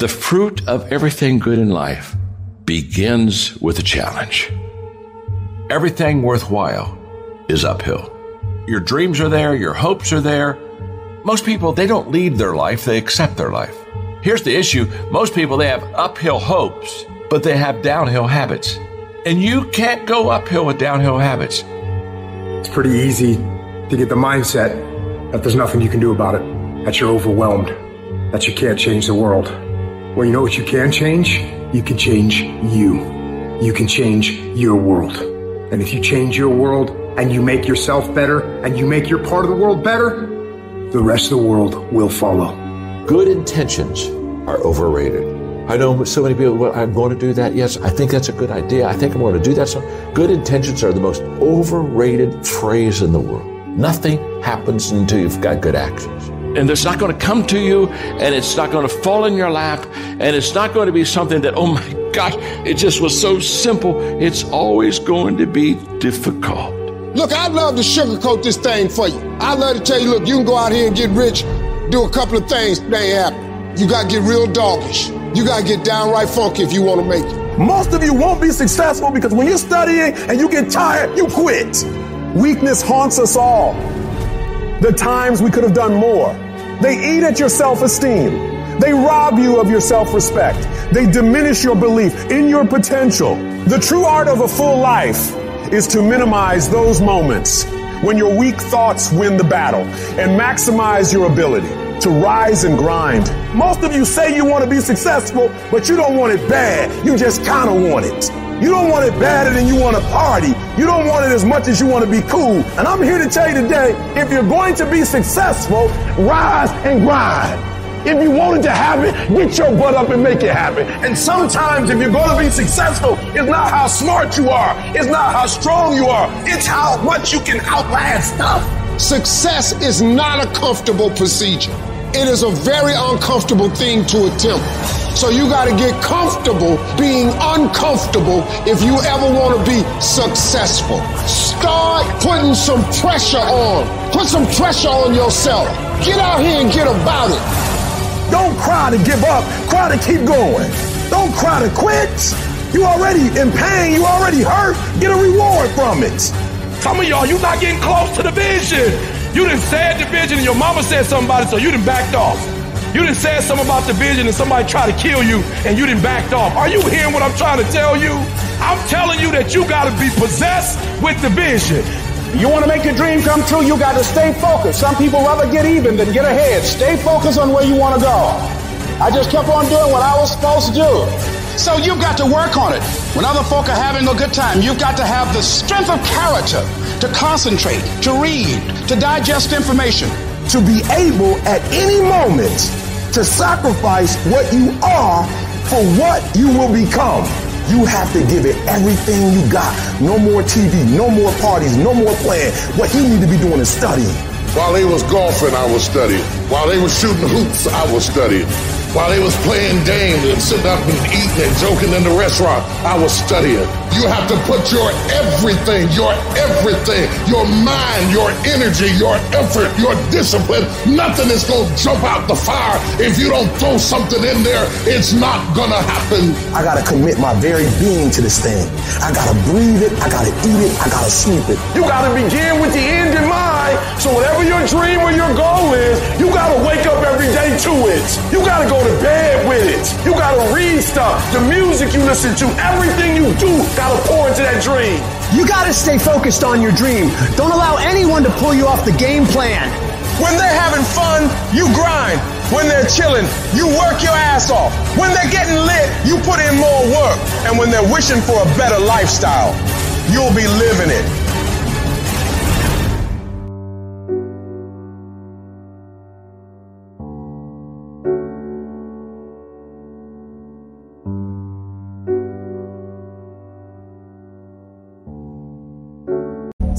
The fruit of everything good in life begins with a challenge. Everything worthwhile is uphill. Your dreams are there, your hopes are there. Most people, they don't lead their life, they accept their life. Here's the issue most people, they have uphill hopes, but they have downhill habits. And you can't go uphill with downhill habits. It's pretty easy to get the mindset that there's nothing you can do about it, that you're overwhelmed, that you can't change the world. Well, you know what you can change? You can change you. You can change your world. And if you change your world and you make yourself better and you make your part of the world better, the rest of the world will follow. Good intentions are overrated. I know so many people, well, I'm going to do that. Yes, I think that's a good idea. I think I'm going to do that. So good intentions are the most overrated phrase in the world. Nothing happens until you've got good actions and it's not going to come to you and it's not going to fall in your lap and it's not going to be something that oh my gosh it just was so simple. It's always going to be difficult. Look i'd love to sugarcoat this thing for you. I'd love to tell you look you can go out here and get rich do a couple of things that ain't happen you got to get real doggish. You got to get downright funky if you want to make it. Most of you won't be successful because when you're studying and you get tired you quit. Weakness haunts us all the times we could have done more. They eat at your self esteem. They rob you of your self respect. They diminish your belief in your potential. The true art of a full life is to minimize those moments when your weak thoughts win the battle and maximize your ability to rise and grind. Most of you say you want to be successful, but you don't want it bad. You just kind of want it. You don't want it badder than you want to party. You don't want it as much as you want to be cool. And I'm here to tell you today, if you're going to be successful, rise and grind. If you wanted to have it, get your butt up and make it happen. And sometimes if you're going to be successful, it's not how smart you are. It's not how strong you are. It's how much you can outlast stuff. Success is not a comfortable procedure. It is a very uncomfortable thing to attempt. So you got to get comfortable being uncomfortable if you ever want to be successful. Start putting some pressure on. Put some pressure on yourself. Get out here and get about it. Don't cry to give up. Cry to keep going. Don't cry to quit. You already in pain. You already hurt. Get a reward from it. Some of y'all, you not getting close to the vision. You didn't say the vision and your mama said something so you didn't backed off. You didn't say something about the vision and somebody tried to kill you and you didn't backed off. Are you hearing what I'm trying to tell you? I'm telling you that you got to be possessed with the vision. You want to make your dream come true, you got to stay focused. Some people rather get even than get ahead. Stay focused on where you want to go. I just kept on doing what I was supposed to do. So you've got to work on it. When other folk are having a good time, you've got to have the strength of character to concentrate, to read, to digest information. To be able at any moment to sacrifice what you are for what you will become. You have to give it everything you got. No more TV, no more parties, no more playing. What you need to be doing is studying. While they was golfing, I was studying. While they was shooting hoops, I was studying. While they was playing games and sitting up and eating and joking in the restaurant, I was studying. You have to put your everything, your everything, your mind, your energy, your effort, your discipline. Nothing is going to jump out the fire if you don't throw something in there. It's not going to happen. I got to commit my very being to this thing. I got to breathe it. I got to eat it. I got to sleep it. You got to begin with the end in mind. So whatever your dream or your goal is, you got to wake up every day to it. You got to go to bed with it. You gotta read stuff. The music you listen to, everything you do, gotta pour into that dream. You gotta stay focused on your dream. Don't allow anyone to pull you off the game plan. When they're having fun, you grind. When they're chilling, you work your ass off. When they're getting lit, you put in more work. And when they're wishing for a better lifestyle, you'll be living it.